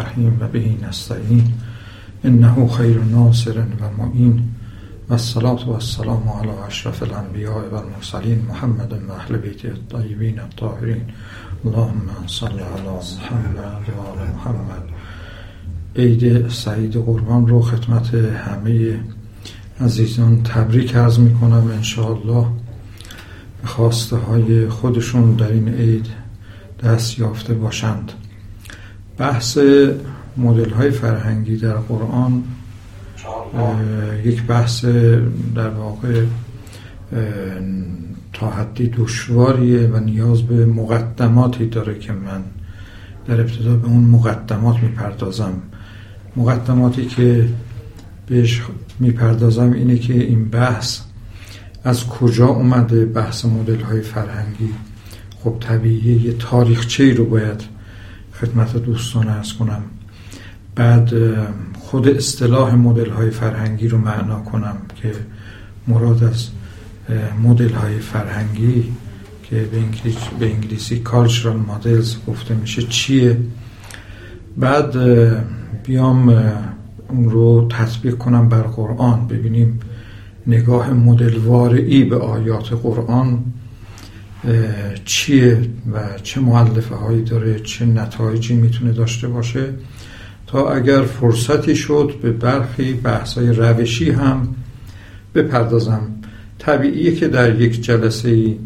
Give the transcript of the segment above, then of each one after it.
الرحیم و بهی نستعین. انه خیر ناصر و معین. و الصلاة و السلام علی اشرف الانبیاء و المرسلین محمد و اهل بیت الطیبین الطاهرین. اللهم صل علی محمد و آل محمد. عید سعید قربان رو خدمت همه عزیزان تبریک عرض می کنم انشاءالله. به خواسته های خودشون در این عید دست یافته باشند. بحث مدل های فرهنگی در قرآن یک بحث در واقع تا حدی دشواریه و نیاز به مقدماتی داره که من در ابتدا به اون مقدمات می‌پردازم. مقدماتی که بهش می‌پردازم اینه که این بحث از کجا اومده بحث مدل های فرهنگی؟ خب طبیعیه یه تاریخچه رو باید خدمت دوستان ارز کنم. بعد خود اصطلاح مدل های فرهنگی رو معنا کنم که مراد از مدل های فرهنگی که به انگلیسی, به انگلیسی cultural models گفته میشه چیه. بعد بیام اون رو تطبیق کنم بر قرآن. ببینیم نگاه مدل وارعی به آیات قرآن چیه و چه معلفه هایی داره چه نتایجی می‌تونه داشته باشه تا اگر فرصتی شد به برخی بحث های روشی هم بپردازم. طبیعیه که در یک جلسه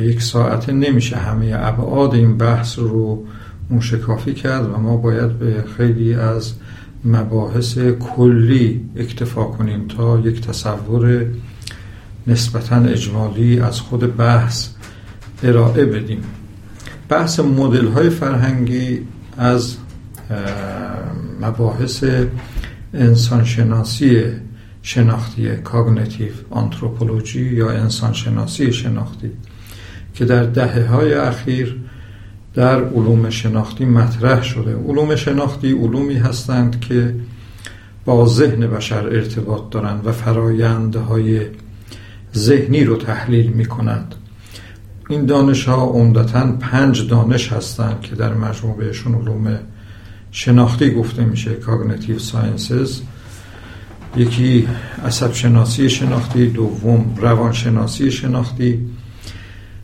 یک ساعته نمیشه همه ابعاد این بحث رو موشکافی کرد و ما باید به خیلی از مباحث کلی اکتفا کنیم تا یک تصور نسبتا اجمالی از خود بحث ارائه بدیم. بحث مدل های فرهنگی از مباحث انسانشناسی شناختی کاگنیتیو آنتروپولوژی یا انسانشناسی شناختی که در دهه های اخیر در علوم شناختی مطرح شده. علوم شناختی علومی هستند که با ذهن بشر ارتباط دارند و فرایندهای ذهنی رو تحلیل می کنند این دانش ها عمدتا پنج دانش هستند که در مجموع بهشون علوم شناختی گفته میشه cognitive sciences یکی عصب شناسی شناختی دوم روانشناسی شناختی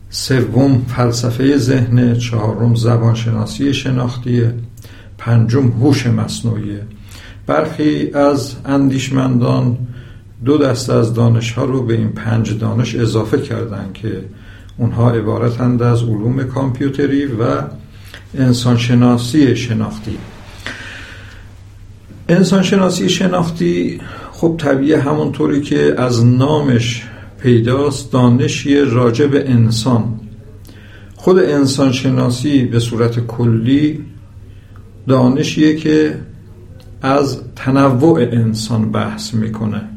سوم فلسفه ذهن چهارم زبانشناسی شناختی پنجم هوش مصنوعی. برخی از اندیشمندان دو دسته از دانش ها رو به این پنج دانش اضافه کردند که اونها عبارتند از علوم کامپیوتری و انسانشناسی شناختی. انسانشناسی شناختی خب طبیعی همونطوری که از نامش پیداست دانشی راجع به انسان. خود انسانشناسی به صورت کلی دانشیه که از تنوع انسان بحث می‌کنه.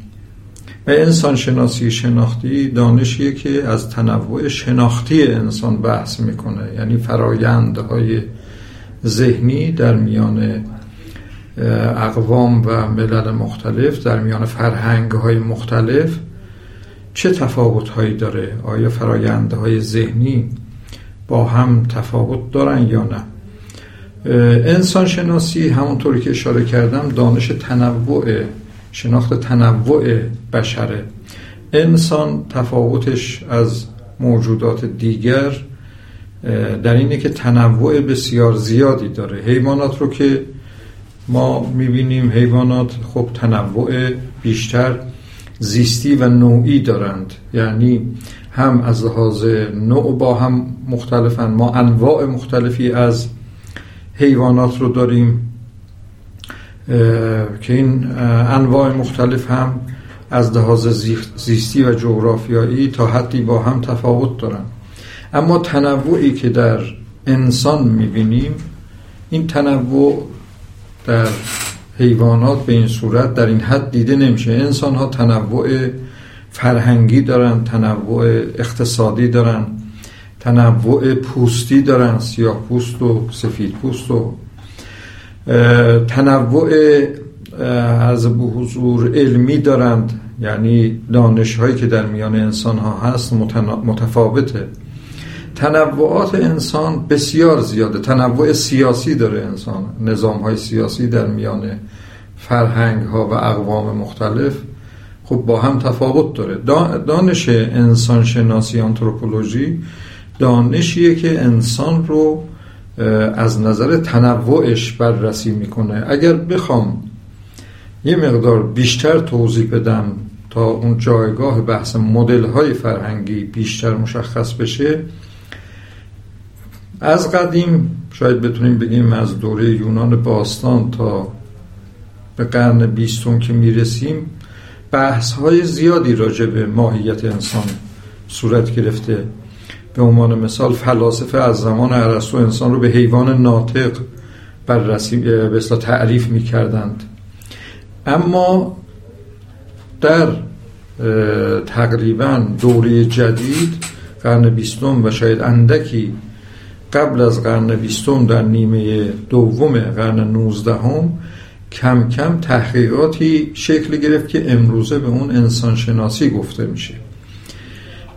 و انسان شناسی شناختی دانشیه که از تنوع شناختی انسان بحث می‌کنه. یعنی فرایندهای ذهنی در میان اقوام و ملل مختلف در میان فرهنگ های مختلف چه تفاوت هایی داره؟ آیا فرایندهای ذهنی با هم تفاوت دارن یا نه؟ انسان شناسی همونطوری که اشاره کردم دانش تنوع شناخت تنوع بشره انسان تفاوتش از موجودات دیگر در اینه که تنوع بسیار زیادی داره. حیوانات رو که ما می‌بینیم حیوانات خب تنوع بیشتر زیستی و نوعی دارند. یعنی هم از لحاظ نوع با هم مختلفن. ما انواع مختلفی از حیوانات رو داریم. که این انواع مختلف هم از لحاظ زیستی و جغرافیایی تا حدی با هم تفاوت دارن. اما تنوعی که در انسان می‌بینیم این تنوع در حیوانات به این صورت در این حد دیده نمیشه. انسان ها تنوع فرهنگی دارن تنوع اقتصادی دارن تنوع پوستی دارن سیاه پوست و سفید پوست و تنوع از به حضور علمی دارند. یعنی دانش هایی که در میان انسان ها هست متفاوته. تنوعات انسان بسیار زیاده. تنوع سیاسی داره انسان. نظام های سیاسی در میان فرهنگ ها و اقوام مختلف خب با هم تفاوت داره. دانش انسان شناسی آنتروپولوژی دانشیه که انسان رو از نظر تنوعش بررسی می‌کنه. اگر بخوام یه مقدار بیشتر توضیح بدم تا اون جایگاه بحث مدل های فرهنگی بیشتر مشخص بشه از قدیم شاید بتونیم بگیم از دوره یونان باستان تا به قرن بیستون که می‌رسیم بحث های زیادی راجع به ماهیت انسان صورت گرفته. به عنوان مثال فلاسفه از زمان ارسطو انسان رو به حیوان ناطق بررسی به تعریف می کردند اما در تقریبا دوره جدید قرن بیستم و شاید اندکی قبل از قرن بیستم در نیمه دوم قرن نوزدهم کم کم تحقیقاتی شکل گرفت که امروزه به اون انسانشناسی گفته میشه.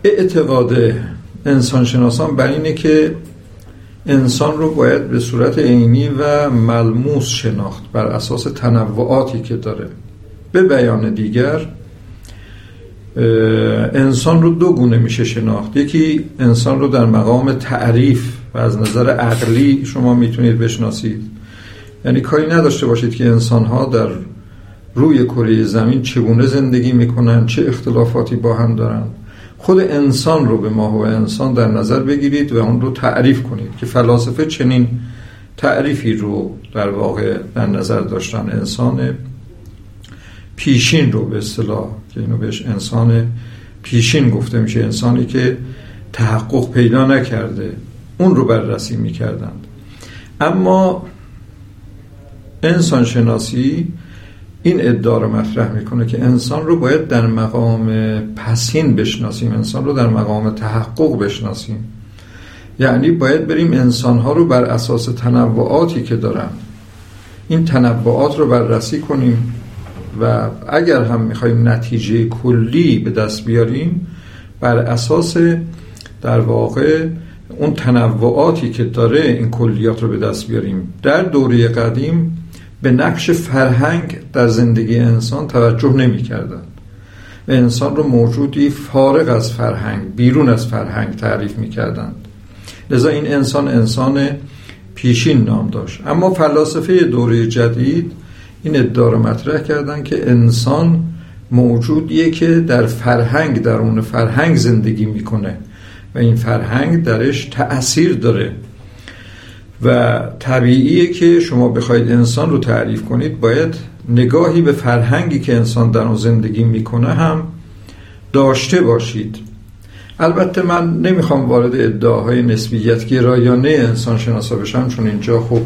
اعتقاد انسانشناسان بر اینه که انسان رو باید به صورت عینی و ملموس شناخت بر اساس تنوعاتی که داره. به بیان دیگر انسان رو دو گونه میشه شناخت. یکی انسان رو در مقام تعریف و از نظر عقلی شما می‌تونید بشناسید. یعنی کاری نداشته باشید که انسان ها در روی کره زمین چگونه زندگی می‌کنن چه اختلافاتی با هم دارن. خود انسان رو به ماه و انسان در نظر بگیرید و اون رو تعریف کنید که فلاسفه چنین تعریفی رو در واقع در نظر داشتن. انسان پیشین رو به اصطلاح که اینو بهش انسان پیشین گفته میشه انسانی که تحقق پیدا نکرده اون رو بررسی می‌کردند. اما انسان شناسی این ادعا رو مطرح می‌کنه که انسان رو باید در مقام پسین بشناسیم انسان رو در مقام تحقق بشناسیم. یعنی باید بریم انسان ها رو بر اساس تنوعاتی که دارن این تنوعات رو بررسی کنیم و اگر هم می‌خوایم نتیجه کلی به دست بیاریم بر اساس در واقع اون تنوعاتی که داره این کلیات رو به دست بیاریم. در دوره قدیم به نقش فرهنگ در زندگی انسان توجه نمی کردن و انسان رو موجودی فارغ از فرهنگ بیرون از فرهنگ تعریف می کردند لذا این انسان انسان پیشین نام داشت. اما فلاسفه دوره جدید این ادعا رو مطرح کردن که انسان موجودیه که در فرهنگ در اون فرهنگ زندگی می‌کنه و این فرهنگ درش تأثیر داره. و طبیعیه که شما بخواید انسان رو تعریف کنید باید نگاهی به فرهنگی که انسان در اون زندگی می‌کنه هم داشته باشید. البته من نمی‌خوام وارد ادعاهای نسبیت گرایانه انسان شناسا بشم چون اینجا خب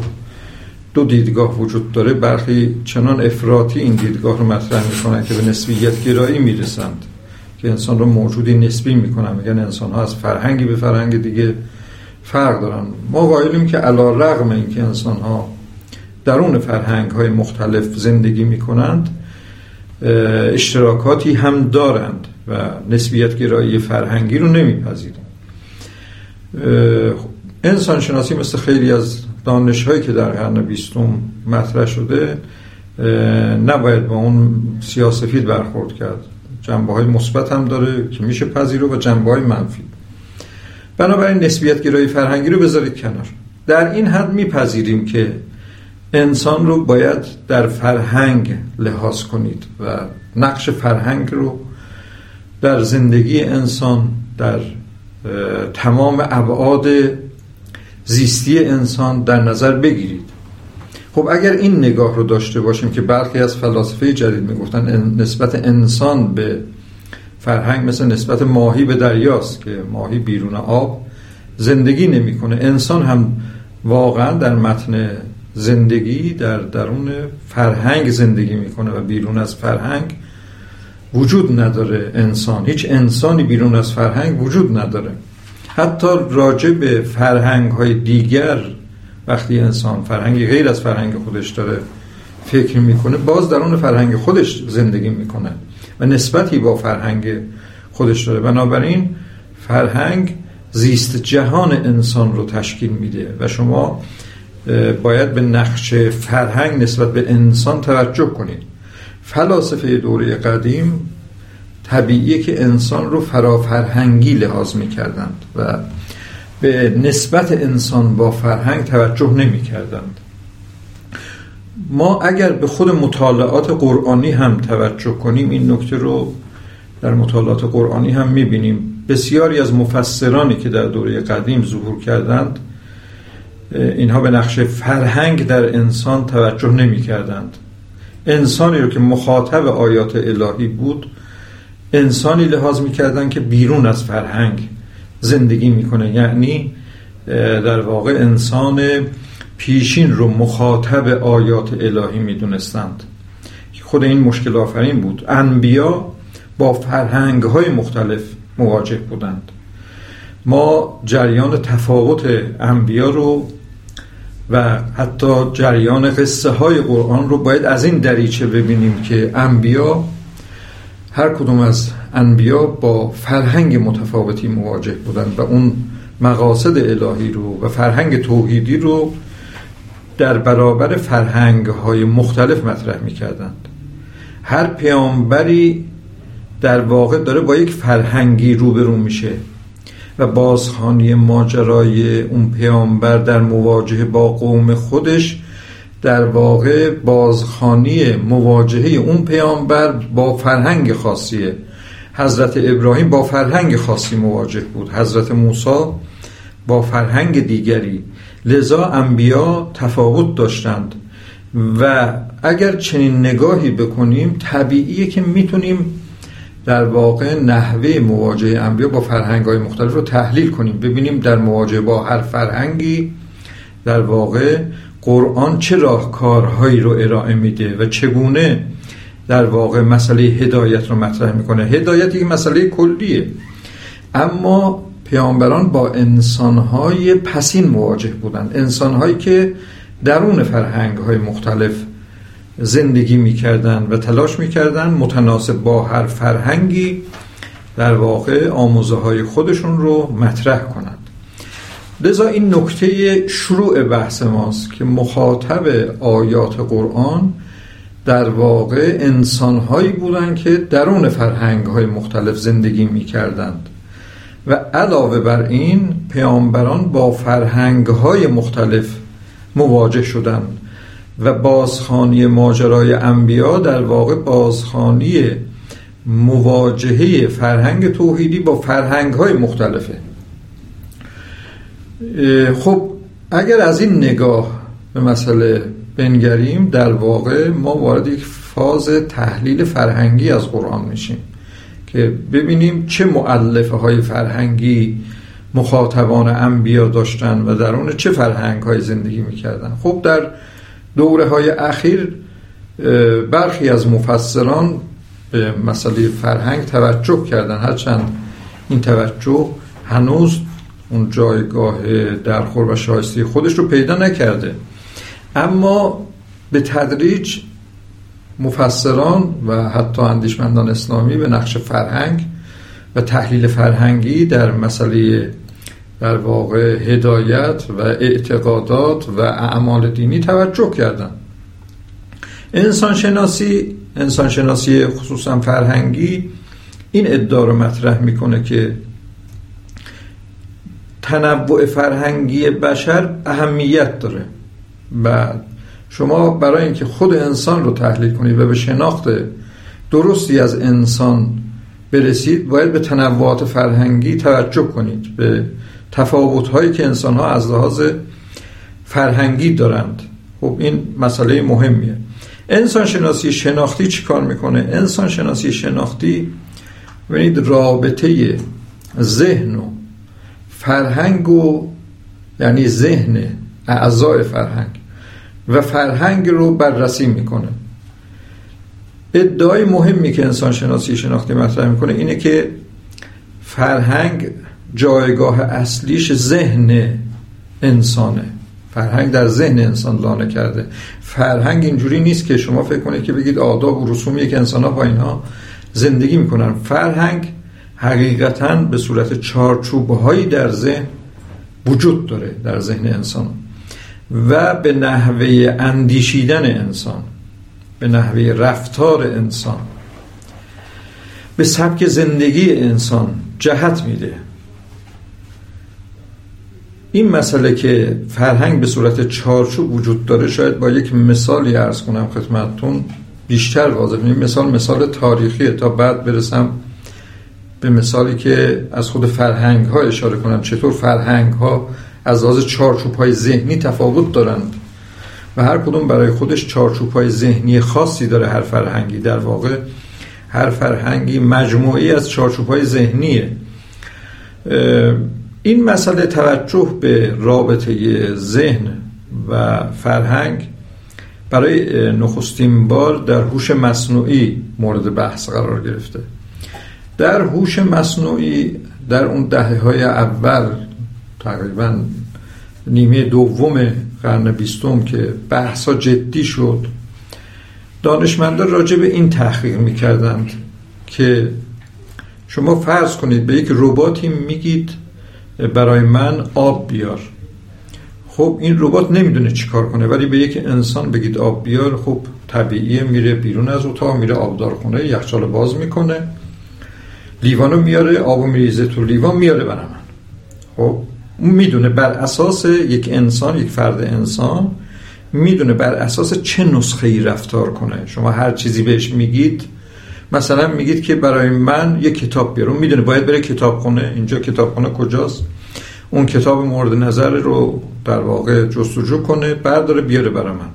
دو دیدگاه وجود داره. برخی چنان افراطی این دیدگاه رو مطرح می‌کنن که به نسبیت گرایی می‌رسند که انسان رو موجودی نسبی می‌کنن. میگن انسان ها از فرهنگی به فرهنگ دیگه فرق دارن. ما قائلیم که علا رغم این که انسان ها درون فرهنگ های مختلف زندگی می‌کنند اشتراکاتی هم دارند و نسبیت گرایی فرهنگی رو نمیپذیریم انسان شناسی مثل خیلی از دانش هایی که در قرن بیستم مطرح شده نباید با اون سیاسفید برخورد کرد. جنبه های مثبت هم داره که میشه پذیرو و جنبه های منفی. بنابراین نسبیت گرایی فرهنگی رو بذارید کنار. در این حد میپذیریم که انسان رو باید در فرهنگ لحاظ کنید و نقش فرهنگ رو در زندگی انسان در تمام ابعاد زیستی انسان در نظر بگیرید. خب اگر این نگاه رو داشته باشیم که برخی از فلاسفه جدید می‌گفتن نسبت انسان به فرهنگ مثل نسبت ماهی به دریاست که ماهی بیرون آب زندگی نمی‌کنه. انسان هم واقعا در متن زندگی در درون فرهنگ زندگی می‌کنه و بیرون از فرهنگ وجود نداره انسان. هیچ انسانی بیرون از فرهنگ وجود نداره. حتی راجع به فرهنگ های دیگر وقتی انسان فرهنگی غیر از فرهنگ خودش داره فکر می‌کنه باز درون فرهنگ خودش زندگی می‌کنه. و نسبتی با فرهنگ خودش داره. بنابراین فرهنگ زیست جهان انسان رو تشکیل میده و شما باید به نقش فرهنگ نسبت به انسان توجه کنید. فلاسفه دوره قدیم طبیعیه که انسان رو فرافرهنگی لحاظ می‌کردند و به نسبت انسان با فرهنگ توجه نمی کردند ما اگر به خود مطالعات قرآنی هم توجه کنیم این نکته رو در مطالعات قرآنی هم می‌بینیم. بسیاری از مفسرانی که در دوره قدیم ظهور کردند اینها به نقش فرهنگ در انسان توجه نمی کردند انسانی رو که مخاطب آیات الهی بود انسانی لحاظ می‌کردن که بیرون از فرهنگ زندگی می‌کنه. یعنی در واقع انسان پیشین رو مخاطب آیات الهی می‌دونستند. خود این مشکل آفرین بود. انبیا با فرهنگ های مختلف مواجه بودند. ما جریان تفاوت انبیا رو و حتی جریان قصه های قرآن رو باید از این دریچه ببینیم که انبیا هر کدوم از انبیا با فرهنگ متفاوتی مواجه بودند و اون مقاصد الهی رو و فرهنگ توحیدی رو در برابر فرهنگ های مختلف مطرح می کردند هر پیامبری در واقع داره با یک فرهنگی روبرو میشه و بازخانی ماجرای اون پیامبر در مواجهه با قوم خودش در واقع بازخانی مواجهه اون پیامبر با فرهنگ خاصیه. حضرت ابراهیم با فرهنگ خاصی مواجه بود. حضرت موسی با فرهنگ دیگری. لذا انبیا تفاوت داشتند. و اگر چنین نگاهی بکنیم طبیعیه که می‌تونیم در واقع نحوه مواجهه انبیا با فرهنگ های مختلف رو تحلیل کنیم. ببینیم در مواجهه با هر فرهنگی در واقع قرآن چه راهکارهایی رو ارائه میده و چگونه در واقع مسئله هدایت رو مطرح می‌کنه. هدایت یک مسئله کلیه. اما پیامبران با انسانهای پسین مواجه بودند. انسانهایی که درون فرهنگ های مختلف زندگی می‌کردن و تلاش می‌کردن متناسب با هر فرهنگی در واقع آموزه های خودشون رو مطرح کنند. لذا این نکته شروع بحث ماست که مخاطب آیات قرآن در واقع انسانهایی بودند که درون فرهنگ های مختلف زندگی می‌کردند. و علاوه بر این پیامبران با فرهنگ های مختلف مواجه شدند و بازخانی ماجرای انبیا در واقع بازخانی مواجهه فرهنگ توحیدی با فرهنگ های مختلفه خب اگر از این نگاه به مسئله بنگریم در واقع ما وارد یک فاز تحلیل فرهنگی از قرآن میشیم. که ببینیم چه معلفه های فرهنگی مخاطبان انبیا داشتن و درون چه فرهنگ های زندگی می‌کردن. خب در دوره های اخیر برخی از مفسران به مسئله فرهنگ توجه کردن. هرچند این توجه هنوز اون جایگاه درخور و شایسته خودش رو پیدا نکرده. اما به تدریج مفسران و حتی اندیشمندان اسلامی به نقش فرهنگ و تحلیل فرهنگی در مسئله در واقع هدایت و اعتقادات و اعمال دینی توجه کردن. انسان شناسی انسان شناسی خصوصا فرهنگی این ادعا رو مطرح می‌کنه که تنوع فرهنگی بشر اهمیت داره و شما برای اینکه خود انسان رو تحلیل کنید و به شناخت درستی از انسان برسید باید به تنوعات فرهنگی توجه کنید. به تفاوت هایی که انسان ها از لحاظ فرهنگی دارند. خب این مسئله مهمیه. انسان شناسی شناختی چی کار می‌کنه؟ انسان شناسی شناختی ببینید رابطه ذهن و فرهنگ و یعنی ذهن اعضای فرهنگ. و فرهنگ رو بررسی می‌کنه. ادعای مهمی که انسان شناسی شناختی مطرح می‌کنه اینه که فرهنگ جایگاه اصلیش ذهن انسانه. فرهنگ در ذهن انسان لانه کرده. فرهنگ اینجوری نیست که شما فکر کنید که بگید آداب و رسومیه که انسان ها با اینها زندگی می‌کنن. فرهنگ حقیقتا به صورت چارچوبهایی در ذهن وجود داره در ذهن انسان. و به نحوه اندیشیدن انسان به نحوه رفتار انسان. به سبک زندگی انسان جهت میده. این مسئله که فرهنگ به صورت چارچوب وجود داره شاید با یک مثالی ارز کنم خدمتتون بیشتر واضح این مثال مثال تاریخیه تا بعد برسم به مثالی که از خود فرهنگ ها اشاره کنم. چطور فرهنگ ها از لحاظ چارچوب های ذهنی تفاوت دارند و هر کدوم برای خودش چارچوب های ذهنی خاصی داره هر فرهنگی. در واقع هر فرهنگی مجموعی از چارچوب های ذهنیه این مسئله توجه به رابطه ذهن و فرهنگ برای نخستین بار در هوش مصنوعی مورد بحث قرار گرفته. در هوش مصنوعی در اون دهه های اول تقریبا نیمه دوم قرن بیستم که بحثا جدی شد. دانشمندان راجع به این تحقیق می‌کردند که شما فرض کنید به یک رباتی میگید برای من آب بیار. خب این ربات نمی‌دونه چیکار کنه ولی به یک انسان بگید آب بیار خب طبیعیه میره بیرون از اتاق میره آبدار خونه یخچال باز می‌کنه. لیوانو میاره آبو میریزه تو لیوان میاره برای من خب می‌دونه بر اساس یک انسان یک فرد انسان می‌دونه بر اساس چه نسخه ای رفتار کنه. شما هر چیزی بهش میگید مثلا میگید که برای من یک کتاب بیار. اون می‌دونه باید بره کتاب خونه. اینجا کتاب خونه کجاست؟ اون کتاب مورد نظر رو در واقع جستجو کنه برداره بیاره برای من.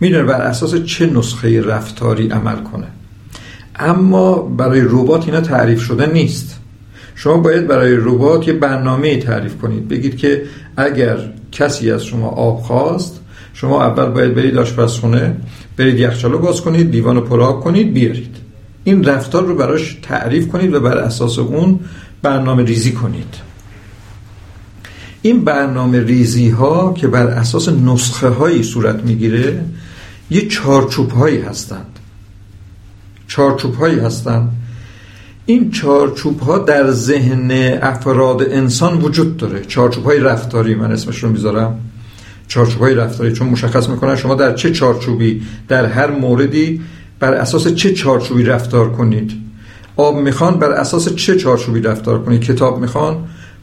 می‌دونه بر اساس چه نسخه رفتاری عمل کنه. اما برای ربات اینا تعریف شده نیست. شما باید برای ربات یه برنامه تعریف کنید. بگید که اگر کسی از شما آب خواست شما اول باید برید آشپزخونه برید یخچالو باز کنید دیوانو پراغ کنید بیارید. این رفتار رو براش تعریف کنید و بر اساس اون برنامه ریزی کنید. این برنامه ریزی ها که بر اساس نسخه هایی صورت می‌گیره یه چارچوب هایی هستند. چارچوب هایی هستند این چارچوب ها در ذهن افراد انسان وجود داره. چارچوب های رفتاری من اسمش رو می‌ذارم. چارچوب های رفتاری چون مشخص می‌کنن شما در چه چارچوبی در هر موردی بر اساس چه چارچوبی رفتار کنید. آب می‌خوان بر اساس چه چارچوبی رفتار کنید. کتاب می‌خوان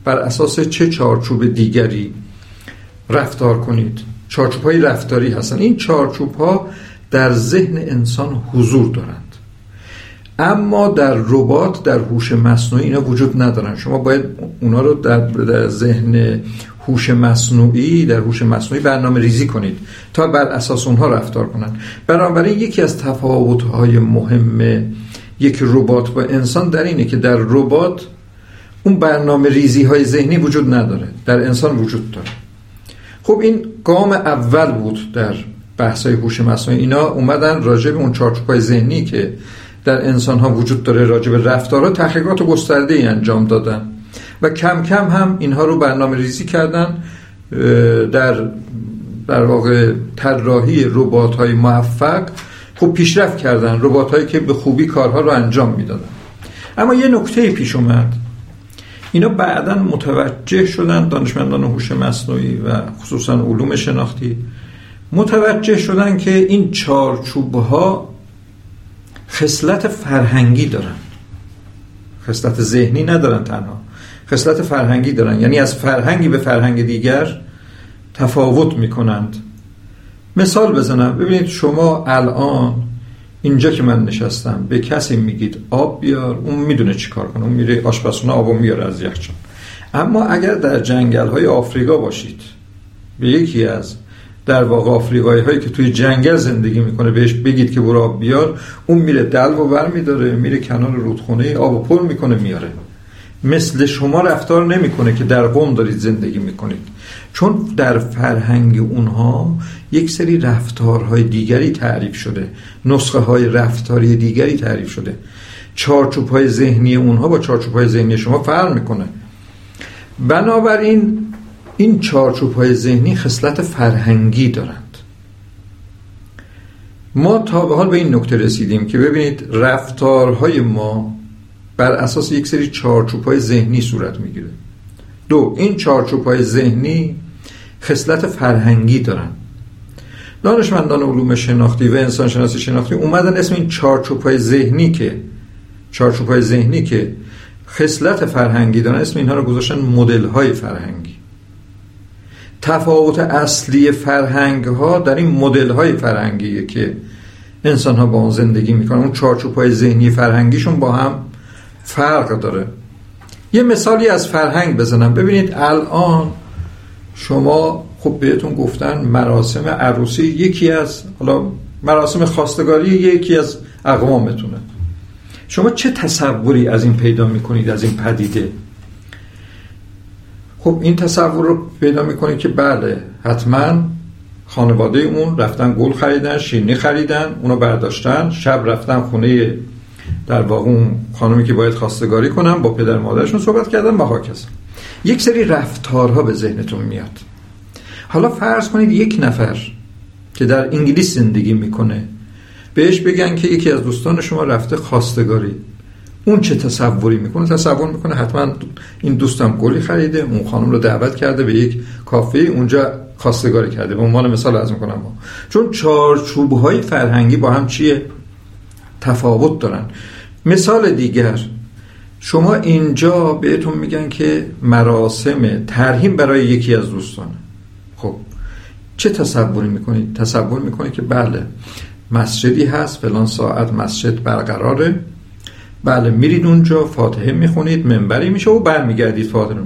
بر اساس چه چارچوب دیگری رفتار کنید. چارچوب های رفتاری هستن. این چارچوب ها در ذهن انسان حضور دارند اما در ربات در هوش مصنوعی اینا وجود ندارن. شما باید اونا رو در, ذهن هوش مصنوعی در هوش مصنوعی برنامه ریزی کنید تا بر اساس اونها رفتار کنند بنابراین یکی از تفاوت‌های مهم یک ربات با انسان در اینه که در ربات اون برنامه ریزی های ذهنی وجود نداره. در انسان وجود داره. خب این گام اول بود در بحث های هوش مصنوعی. اینا اومدن راجع به اون چارچوب ذهنی که در انسان ها وجود داره راجع به رفتارها تحقیقات گسترده ای انجام دادن. و کم کم هم اینها رو برنامه ریزی کردن در در واقع طراحی ربات های موفق خوب پیشرفت کردن ربات هایی که به خوبی کارها رو انجام می‌دادن. اما یه نکته پیش اومد. اینا بعدا متوجه شدن دانشمندان هوش مصنوعی و خصوصا علوم شناختی متوجه شدن که این چارچوب ها خصلت فرهنگی دارن. خصلت ذهنی ندارن تنها. خصلت فرهنگی دارن. یعنی از فرهنگی به فرهنگ دیگر تفاوت می‌کنند. مثال بزنم. ببینید شما الان اینجا که من نشستم به کسی میگید آب بیار اون می‌دونه چی کار کنه. اون میره آشپزخونه آبو میاره از یخچال. اما اگر در جنگل های آفریقا باشید به یکی از در واقع آفریقایی هایی که توی جنگل زندگی می‌کنه بهش بگید که برو آب بیار اون میره دلو و بر میداره میره کنار رودخونه آب پر می‌کنه میاره. مثل شما رفتار نمی‌کنه که در قوم دارید زندگی می‌کنید. چون در فرهنگ اونها یک سری رفتارهای دیگری تعریف شده نسخه های رفتاری دیگری تعریف شده. چارچوب های ذهنی اونها با چارچوب های ذهنی شما فرق می‌کنه. بنابراین این چارچوب های ذهنی خصلت فرهنگی دارند. ما تا به حال به این نکته رسیدیم که ببینید رفتارهای ما بر اساس یک سری چارچوب های ذهنی صورت می‌گیره. دو این چارچوب های ذهنی خصلت فرهنگی دارن دانشمندان علوم شناختی و انسان شناسی شناختی اومدن اسم این چارچوب های ذهنی که چارچوب های ذهنی که خصلت فرهنگی دارن اسم اینها رو گذاشتن مدل های فرهنگی. تفاوت اصلی فرهنگ ها در این مدل های فرهنگیه که انسان ها با اون زندگی می‌کنن. اون چارچوب های ذهنی فرهنگیشون با هم فرق داره. یه مثالی از فرهنگ بزنم. ببینید الان شما خب بهتون گفتن مراسم عروسی یکی از حالا مراسم خواستگاری یکی از اقوامتونه. شما چه تصوری از این پیدا می‌کنید از این پدیده؟ خب این تصور رو پیدا می‌کنید که بله حتما خانواده اون رفتن گل خریدن شیرنی خریدن اونو برداشتن شب رفتن خونه در واقع اون خانمی که باید خواستگاری کنن با پدر مادرشون صحبت کردن و هاکس یک سری رفتارها به ذهنتون میاد. حالا فرض کنید یک نفر که در انگلیس زندگی می‌کنه بهش بگن که یکی از دوستان شما رفته خواستگاری. اون چه تصوری می‌کنه؟ تصور می‌کنه حتما این دوستم گلی خریده اون خانم رو دعوت کرده به یک کافه اونجا خواستگاری کرده. به عنوان مثال از می‌کنم ما چون چارچوب های فرهنگی با هم چیه؟ تفاوت دارن. مثال دیگر شما اینجا بهتون میگن که مراسم ترهیم برای یکی از دوستانه. خب چه تصوری می‌کنید تصور می‌کنید که بله مسجدی هست فلان ساعت مسجد برقراره. بله میرید اونجا فاتحه می‌خونید منبری میشه و برمیگردید فاتحه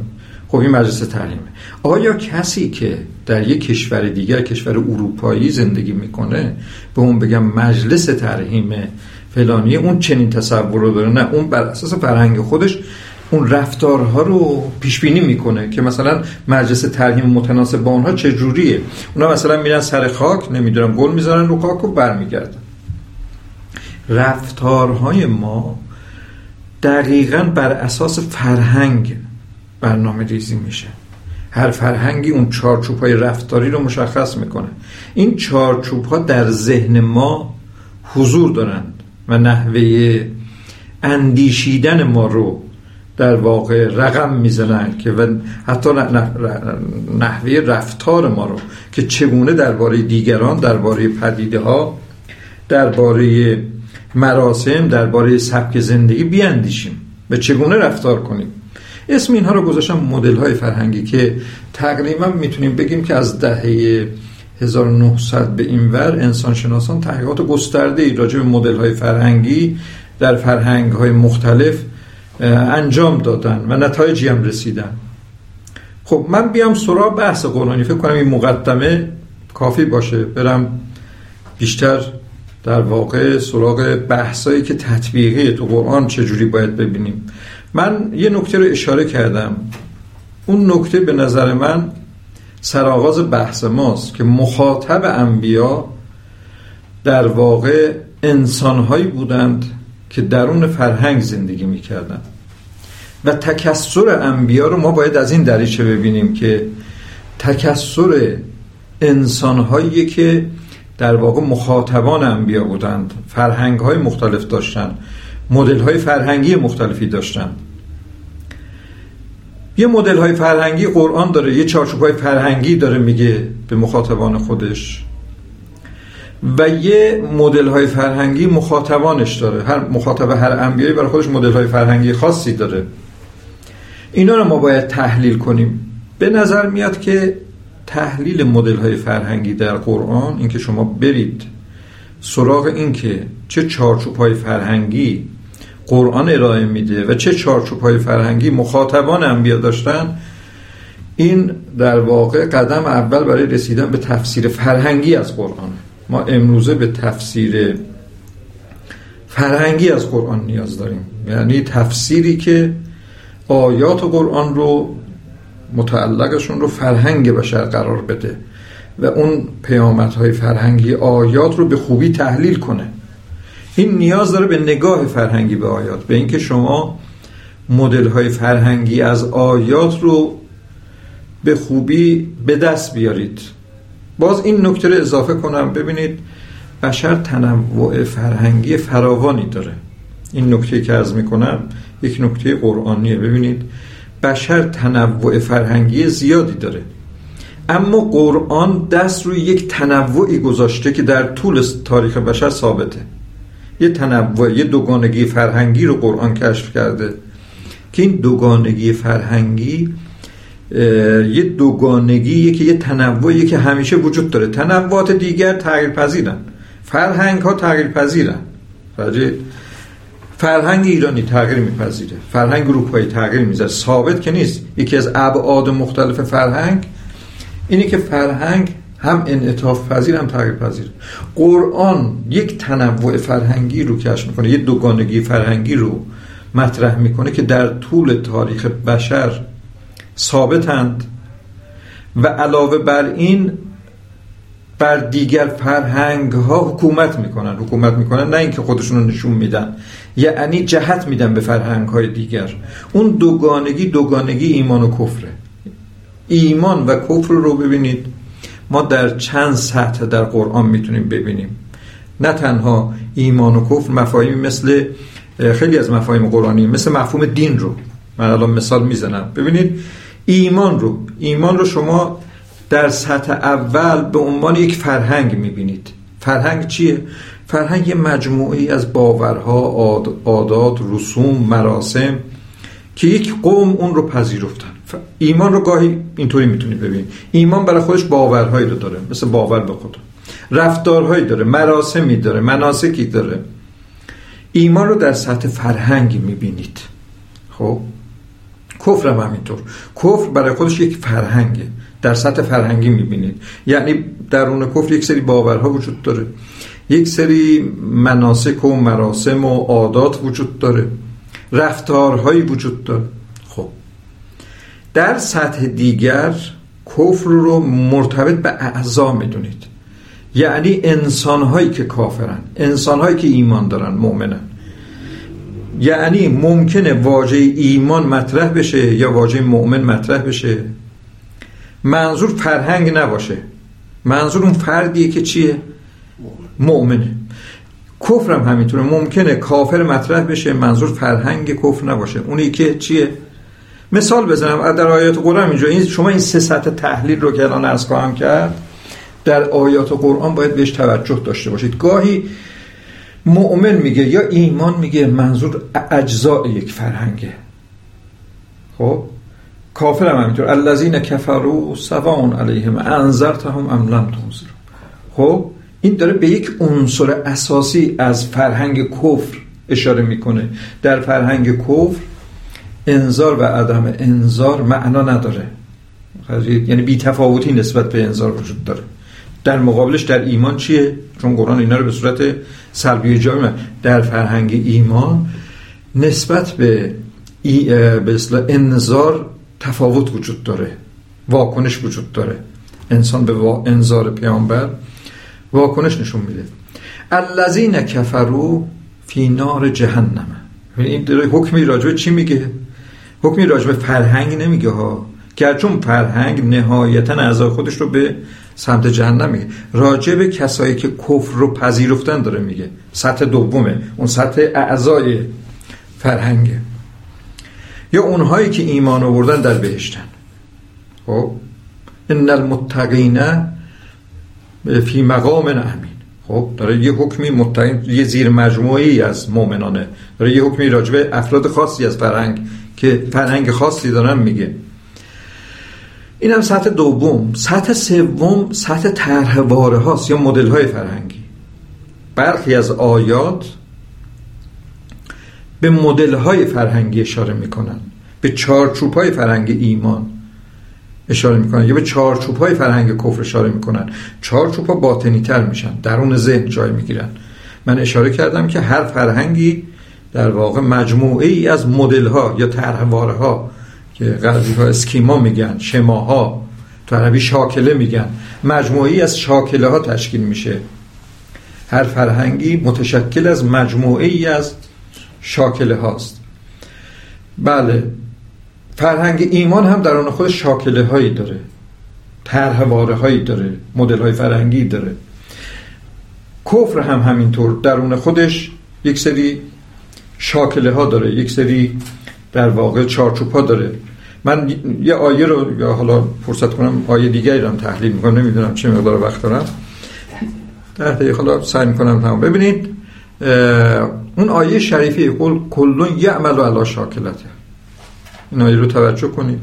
خب این مجلس تحریمه آیا کسی که در یک کشور دیگر کشور اروپایی زندگی می‌کنه به اون بگم مجلس ترهیم فلانی اون چنین تصور رو داره نه اون بر اساس فرهنگ خودش اون رفتارها رو پیش بینی می‌کنه که مثلا مجلس ترهیم متناسب با اونها چه جوریه اونا مثلا میرن سر خاک نمی‌دونم گل می‌ذارن رو خاک و برمیگردن. رفتارهای ما دقیقا بر اساس فرهنگ برنامه ریزی میشه. هر فرهنگی اون چارچوب های رفتاری رو مشخص می‌کنه. این چارچوب ها در ذهن ما حضور دارند و نحوه اندیشیدن ما رو در واقع رقم می‌زنن که و حتی نحوه رفتار ما رو که چگونه درباره دیگران درباره پدیده ها درباره مراسم درباره سبک زندگی بیاندیشیم و چگونه رفتار کنیم. اسم اینها رو گذاشتم مدل های فرهنگی که تقریبا می‌تونیم بگیم که از دهه 1900 به این ور انسان شناسان تحقیقات گسترده ای راجع به مدل های فرهنگی در فرهنگ های مختلف انجام دادن و نتایجی هم رسیدن. خب من بیام سراغ بحث قرآنی. فکر کنم این مقدمه کافی باشه. برم بیشتر در واقع سراغ بحثایی که تطبیقی تو قرآن چجوری باید ببینیم. من یه نکته رو اشاره کردم. اون نکته به نظر من سرآغاز بحث ماست که مخاطب انبیا در واقع انسانهایی بودند که درون فرهنگ زندگی می‌کردند. و تکسر انبیا رو ما باید از این دریچه ببینیم که تکسر انسانهایی که در واقع مخاطبان انبیا بودند فرهنگ های مختلف داشتند مدل های فرهنگی مختلفی داشتند یه مدل های فرهنگی قرآن داره یه چارچوب های فرهنگی داره میگه به مخاطبان خودش. و یه مدل های فرهنگی مخاطبانش داره. هر مخاطب هر انبیایی برای خودش مدل های فرهنگی خاصی داره. اینا رو ما باید تحلیل کنیم. به نظر میاد که تحلیل مدل های فرهنگی در قرآن اینکه شما برید سراغ این که چه چارچوب های فرهنگی قرآن ارائه میده و چه چارچوب های فرهنگی مخاطبان انبیا داشتن این در واقع قدم اول برای رسیدن به تفسیر فرهنگی از قرآن. ما امروزه به تفسیر فرهنگی از قرآن نیاز داریم. یعنی تفسیری که آیات قرآن رو متعلقشون رو فرهنگ بشر قرار بده و اون پیامدهای فرهنگی آیات رو به خوبی تحلیل کنه. این نیاز داره به نگاه فرهنگی به آیات به اینکه شما مدل های فرهنگی از آیات رو به خوبی به دست بیارید. باز این نکته رو اضافه کنم ببینید بشر تنوع فرهنگی فراوانی داره. این نکته که از می‌کنم یک نکته قرآنیه. ببینید بشر تنوع فرهنگی زیادی داره. اما قرآن دست روی یک تنوعی گذاشته که در طول تاریخ بشر ثابته. یه تنوع یه دوگانگی فرهنگی رو قرآن کشف کرده که این دوگانگی فرهنگی یه دوگانگی که یه تنوعی که همیشه وجود داره. تنوعات دیگر تغییر پذیرن فرهنگ ها تغییر پذیرن فرهنگ ایرانی تغییر میپذیره. فرهنگ اروپایی تغییر می‌ذاره. ثابت که نیست. یکی از ابعاد مختلف فرهنگ اینه که فرهنگ هم انعطاف پذیر هم تغییر پذیر. قرآن یک تنوع فرهنگی رو کشف می‌کنه. یک دوگانگی فرهنگی رو مطرح می‌کنه که در طول تاریخ بشر ثابتند و علاوه بر این بر دیگر فرهنگ ها حکومت می‌کنن. حکومت می‌کنن نه اینکه خودشون رو نشون میدن. یعنی جهت میدن به فرهنگ های دیگر. اون دوگانگی دوگانگی ایمان و کفره. ایمان و کفر رو ببینید. ما در چند سطح در قرآن می‌تونیم ببینیم. نه تنها ایمان و کفر مفاهیمی مثل خیلی از مفاهیم قرآنی مثل مفهوم دین رو. من الان مثال می‌زنم. ببینید ایمان رو ایمان رو شما در سطح اول به عنوان یک فرهنگ می‌بینید. فرهنگ چیه؟ فرهنگ مجموعی از باورها عادات رسوم مراسم که یک قوم اون رو پذیرفتن. ایمان رو گاهی اینطوری می‌تونید ببینید ایمان برای خودش باورهایی رو داره مثل باور به خدا. رفتارهایی داره مراسمی داره مناسکی داره. ایمان رو در سطح فرهنگی می‌بینید. خب؟ کفر هم همینطور. کفر برای خودش یک فرهنگه. در سطح فرهنگی می‌بینید. یعنی درون کفر یک سری باورها وجود داره. یک سری مناسک و مراسم و عادات وجود داره. رفتارهایی وجود داره. خب. در سطح دیگر کفر رو مرتبط به اعضا می‌دونید. یعنی انسانهایی که کافرن انسانهایی که ایمان دارن مؤمنن. یعنی ممکنه واژه ایمان مطرح بشه یا واژه مؤمن مطرح بشه. منظور فرهنگ نباشه. منظور اون فردیه که چیه؟ مؤمنه هم همینطوره. ممکنه کافر مطرح بشه منظور فرهنگ کفر نباشه. اونی که چیه؟ مثال بزنم. در آیات قرآن اینجا این شما این سه سطح تحلیل رو که الان از خواهم کرد در آیات قرآن باید بهش توجه داشته باشید. گاهی مؤمن میگه یا ایمان میگه منظور اجزاء یک فرهنگه. خب؟ کافر هم همینطور. الذین کفروا سواء علیهم انذرتهم ام لم تنذر خب؟ این داره به یک عنصر اساسی از فرهنگ کفر اشاره می‌کنه. در فرهنگ کفر انذار و عدم انذار معنا نداره. یعنی بی تفاوتی نسبت به انذار وجود داره. در مقابلش در ایمان چیه؟ چون قرآن اینا رو به صورت سلبی جای در فرهنگ ایمان نسبت به ای به انذار تفاوت وجود داره. واکنش وجود داره. انسان به انذار پیامبر واکنش نشون میده. الذین کفروا فی نار جهنم. این داره حکمی راجبه چی میگه؟ حکمی راجبه فرهنگ نمیگه ها. چون فرهنگ نهایتا اعضای خودش رو به سمت جهنم میگه. راجب کسایی که کفر رو پذیرفتن داره میگه. سطح دومه. اون سطح اعضای فرهنگه. یا اونهایی که ایمان آوردن در بهشتن. خب؟ ان المتقین فی مقام امین خب داره یه حکمی متقین یه زیر مجموعی از مؤمنانه داره یه حکمی راجبه افراد خاصی از فرهنگ که فرهنگ خاصی دارن میگه. این هم سطح دوم. سطح سوم سطح طرح هاست یا مدل های فرهنگی. برخی از آیات به مدل های فرهنگی اشاره می‌کنن. به چارچوب های فرهنگ ایمان. اشاره می‌کنن. یا به چارچوب های فرهنگ کفر اشاره می‌کنن. چارچوب ها باطنی تر میشن. درون ذهن جای می‌گیرن. من اشاره کردم که هر فرهنگی در واقع مجموعه ای از مدل ها یا طرح ها که غربی ها اسکیما میگن شماها تو عربی شاکله میگن مجموعی از شاکله ها تشکیل میشه. هر فرهنگی متشکل از مجموعه ای از شاکله هاست بله. فرهنگ ایمان هم در آن خود شاکله هایی داره. طرح هایی داره. مدل های فرهنگی داره. کفر هم همینطور. درون خودش یک سری شاکله ها داره. یک سری در واقع چارچوب ها داره. من یه آیه رو یا حالا فرصت کنم آیه دیگری رو تحلیل می‌کنم. نمی‌دونم چه مقدار وقت دارم. ده دقیقه حالا سعی می‌کنم تمام. ببینید اون آیه شریفی قل کلون یعمل علی شاکلته. این آیه رو توجه کنید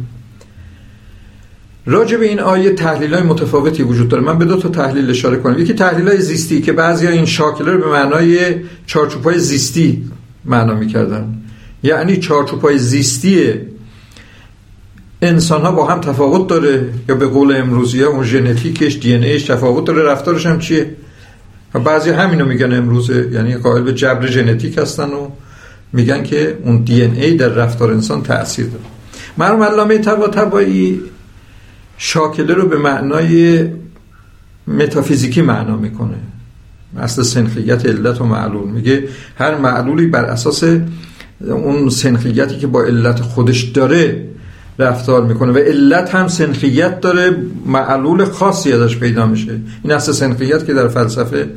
راجع به این آیه تحلیل های متفاوتی وجود داره. من به دو تا تحلیل اشاره کنم. یکی تحلیل های زیستی که بعضی این شاکله رو به معنای چارچوب های زیستی معنا می‌کردن. یعنی چارچوب های زیستی انسان ها با هم تفاوت داره. یا به قول امروزی ها اون ژنتیکش دی تفاوت داره. رفتارش هم چیه؟ بعضی همینو میگن امروزه. یعنی قائل به جبر ژنتیک هستن و میگن که اون دی ای در رفتار انسان تاثیر داره. مرحوم علامه طباطبایی شاکله رو به معنای متافیزیکی معنا می‌کنه. اصل سنخیت علت و معلول. میگه هر معلولی بر اساس اون سنخیتی که با علت خودش داره رفتار می‌کنه و علت هم سنخیت داره معلول خاصی ازش پیدا میشه. این اصل سنخیت که در فلسفه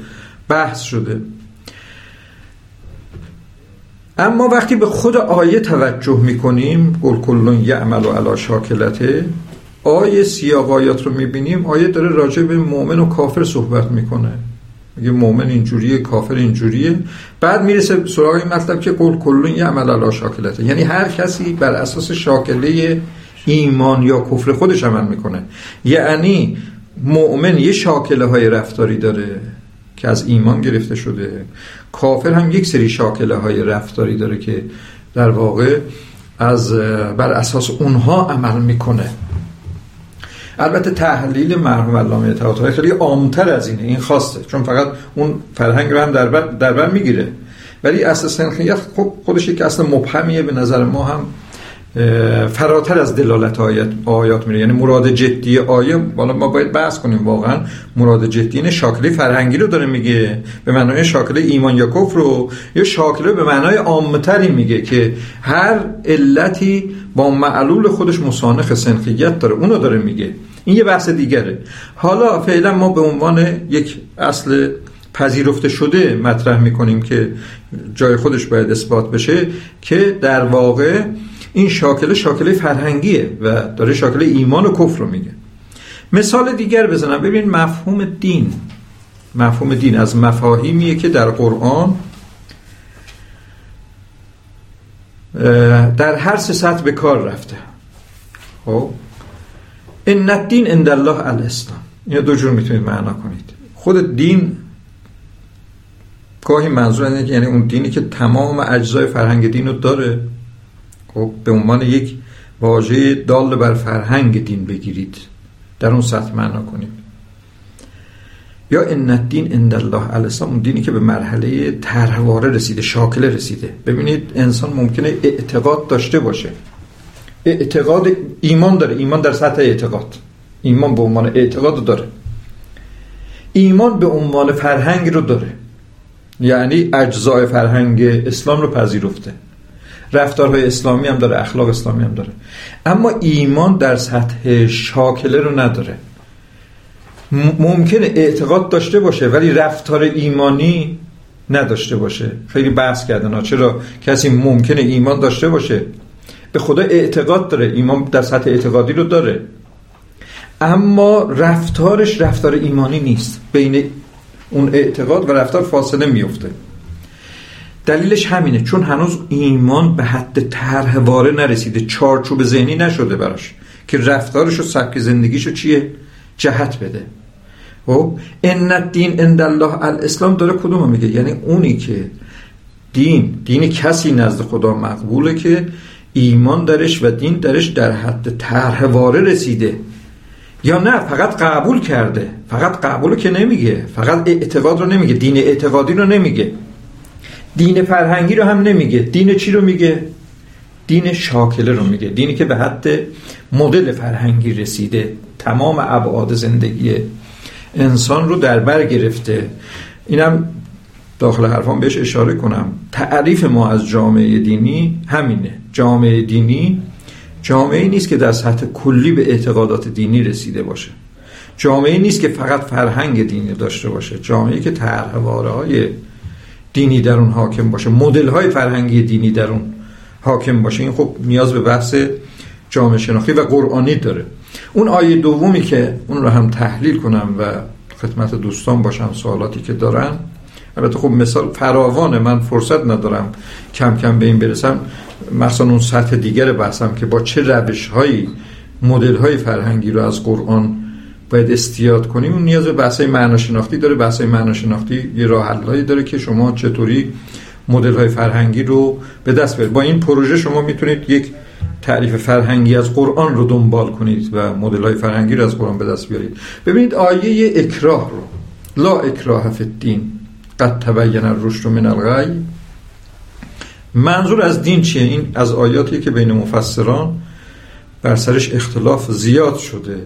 بحث شده. اما وقتی به خود آیه توجه می‌کنیم قل کلون یعمل و علا شاکلته آیه سیاق آیات رو می‌بینیم آیه داره راجع به مؤمن و کافر صحبت می‌کنه. میگه مؤمن اینجوریه کافر اینجوریه. بعد می‌رسه سراغ این مطلب که قول کلون یه عمل علا شاکلته. یعنی هر کسی بر اساس شاکله ایمان یا کفر خودش عمل می‌کنه. یعنی مؤمن یه شاکله های رفتاری داره. که از ایمان گرفته شده. کافر هم یک سری شاکله های رفتاری داره که در واقع از بر اساس اونها عمل می‌کنه. البته تحلیل مرحوم علامه طباطبایی خیلی عامتر از اینه. این خواسته چون فقط اون فرهنگ رو هم در بر, در بر می‌گیره. ولی اصل سنخیت خب خودش یک اصل مبهمیه. به نظر ما هم فراتر از دلالت آیات, آیات میره. یعنی مراد جدی آیه بالا ما باید بحث کنیم واقعا. مراد جدی اینه شاکله فرهنگی رو داره میگه. به معنای شاکله ایمان یا کفر رو یا شاکله به معنای عامتری میگه که هر علتی با معلول خودش مسانخ سنخیت داره. اونو داره میگه. این یه بحث دیگره. حالا فعلا ما به عنوان یک اصل پذیرفته شده مطرح می‌کنیم که جای خودش باید اثبات بشه که در واقع این شاکله شاکله فرهنگیه و داره شاکله ایمان و کفر رو میگه. مثال دیگر بزنم. ببین مفهوم دین. مفهوم دین از مفاهیمیه که در قرآن در هر سه سطح به کار رفته. خب؟ ان الدین عند الله الاسلام. اینو دو جور می‌تونید معنا کنید. خود دین گاهی منظور اینه یعنی اون دینی که تمام اجزای فرهنگ دین رو داره. خب به عنوان یک واژه دال بر فرهنگ دین بگیرید. در اون سطح معنا کنید. یا ان الدین عند الله الاسلام اون دینی که به مرحله طرحواره رسیده شاکله رسیده. ببینید انسان ممکنه اعتقاد داشته باشه. اعتقاد ایمان داره. ایمان در سطح اعتقاد. ایمان به عنوان اعتقاد داره. ایمان به عنوان فرهنگ رو داره. یعنی اجزای فرهنگ اسلام رو پذیرفته. رفتارهای اسلامی هم داره اخلاق اسلامی هم داره. اما ایمان در سطح شاکله رو نداره. ممکنه اعتقاد داشته باشه ولی رفتار ایمانی نداشته باشه. خیلی بحث کردن چرا؟ کسی ممکنه ایمان داشته باشه. به خدا اعتقاد داره. ایمان در سطح اعتقادی رو داره. اما رفتارش رفتار ایمانی نیست. بین اون اعتقاد و رفتار فاصله میفته دلیلش همینه چون هنوز ایمان به حد طرح واره نرسیده چارچوب ذهنی نشده براش که رفتارش و سبک زندگیشو چیه؟ جهت بده. خب ان الدین عند الله الاسلام داره کدوم میگه؟ یعنی اونی که دین دین کسی نزد خدا مقبوله که ایمان درش و دین درش در حد طرح واره رسیده. یا نه فقط قبول کرده. فقط قبول که نمیگه. فقط اعتقاد رو نمیگه. دین اعتقادی رو نمیگه. دین فرهنگی رو هم نمیگه. دین چی رو میگه؟ دین شاکله رو میگه. دینی که به حد مدل فرهنگی رسیده. تمام ابعاد زندگی انسان رو در بر گرفته. اینم داخل حرفان بهش اشاره کنم. تعریف ما از جامعه دینی همینه. جامعه دینی جامعه نیست که در سطح کلی به اعتقادات دینی رسیده باشه. جامعه نیست که فقط فرهنگ دینی داشته باشه. جامعه که طرحواره های دینی در اون حاکم باشه. مدل های فرهنگی دینی در اون حاکم باشه. این خب نیاز به بحث جامعه شناختی و قرآنی داره. اون آیه دومی که اون رو هم تحلیل کنم و خدمت دوستان باشم سوالاتی که دارن. البته خب مثال فراوانه من فرصت ندارم کم کم به این برسم. مثلا اون سطح دیگر بحثم که با چه روش هایی مدل های فرهنگی رو از قرآن باید استیاد کنیم اون نیاز به بحث معناشناختی داره. بحث معناشناختی یه راه داره که شما چطوری مدل های فرهنگی رو به دست بیارید. با این پروژه شما می‌تونید یک تعریف فرهنگی از قرآن رو دنبال کنید و مدل های فرهنگی رو از قرآن به دست بیارید. ببینید آیه اکراه رو. لا اکراه فی الدین. قد تبین الرشد من الغی. منظور از دین چیه؟ این از آیاتی که بین مفسران بر سرش اختلاف زیاد شده.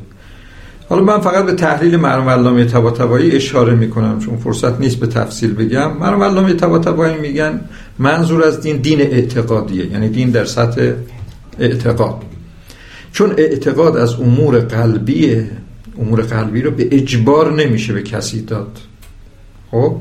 حالا من فقط به تحلیل مرحوم علامه طباطبایی اشاره می‌کنم چون فرصت نیست به تفصیل بگم. مرحوم علامه طباطبایی میگن منظور از دین دین اعتقادیه یعنی دین در سطح اعتقاد. چون اعتقاد از امور قلبیه امور قلبی رو به اجبار نمیشه به کسی داد. خب؟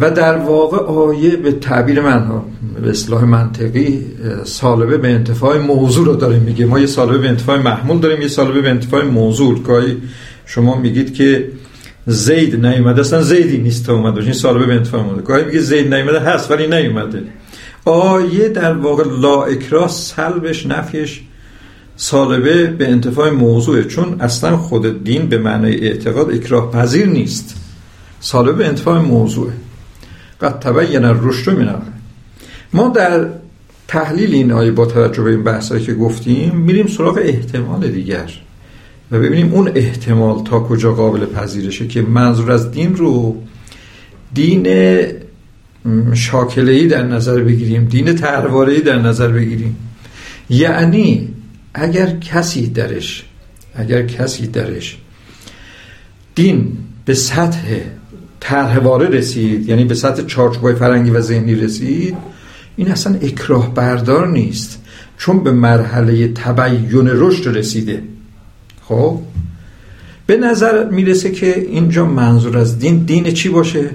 و در واقع آیه به تعبیر من به اصلاح منطقی سالبه به انتفاع موضوع رو داره میگه ما یه سالبه به انتفاع محمول داریم یه سالبه به انتفاع موضوع. گاهی شما میگید که زید نیومده اصلا زیدی نیست اومده این سالبه به انتفاع موضوع گاهی میگه زید نیومده هست ولی نیومده. آیه در واقع لا اکراه سلبش نفیش سالبه به انتفاع موضوع چون اصلا خود دین به معنای اعتقاد اکراه پذیر نیست. سالب انتفاع موضوع. قد تبین الرشد من ما در تحلیل این آیه با توجه به این بحثایی که گفتیم میریم سراغ احتمال دیگر و ببینیم اون احتمال تا کجا قابل پذیرشه که منظور از دین رو دین شاکلهی در نظر بگیریم دین تهروارهی در نظر بگیریم. یعنی اگر کسی درش اگر کسی درش دین به سطح طرحواره رسید یعنی به سطح چارچوبای فرنگی و ذهنی رسید این اصلا اکراه بردار نیست چون به مرحله تبین رشد رسیده. خب؟ به نظر می‌رسه که اینجا منظور از دین دین چی باشه؟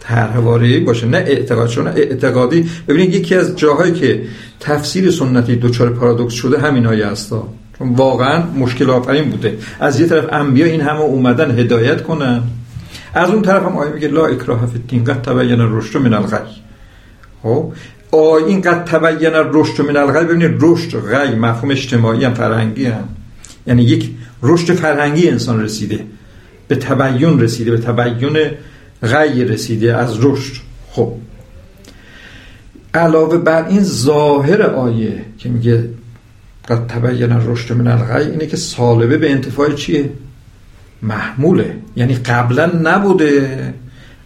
طرحواره باشه نه اعتقاد چون اعتقادی. ببینید یکی از جاهایی که تفسیر سنتی دوچار پارادوکس شده همین آیه هستا چون واقعا مشکل آفرین بوده. از یه طرف انبیا این همه اومدن هدایت کنن. از اون طرف هم آیه میگه لا اکراه فی الدین قد تبین الرشد من الغی. خب؟ این قد تبین الرشد من الغی ببینید رشد غی مفهوم اجتماعی هم فرهنگی هم. یعنی یک رشد فرهنگی انسان رسیده به تبین رسیده به تبین غی رسیده از رشد. خب؟ علاوه بر این ظاهر آیه که میگه قد تبین الرشد من الغی اینه که سالبه به انتفاع چیه؟ محموله. یعنی قبلا نبوده.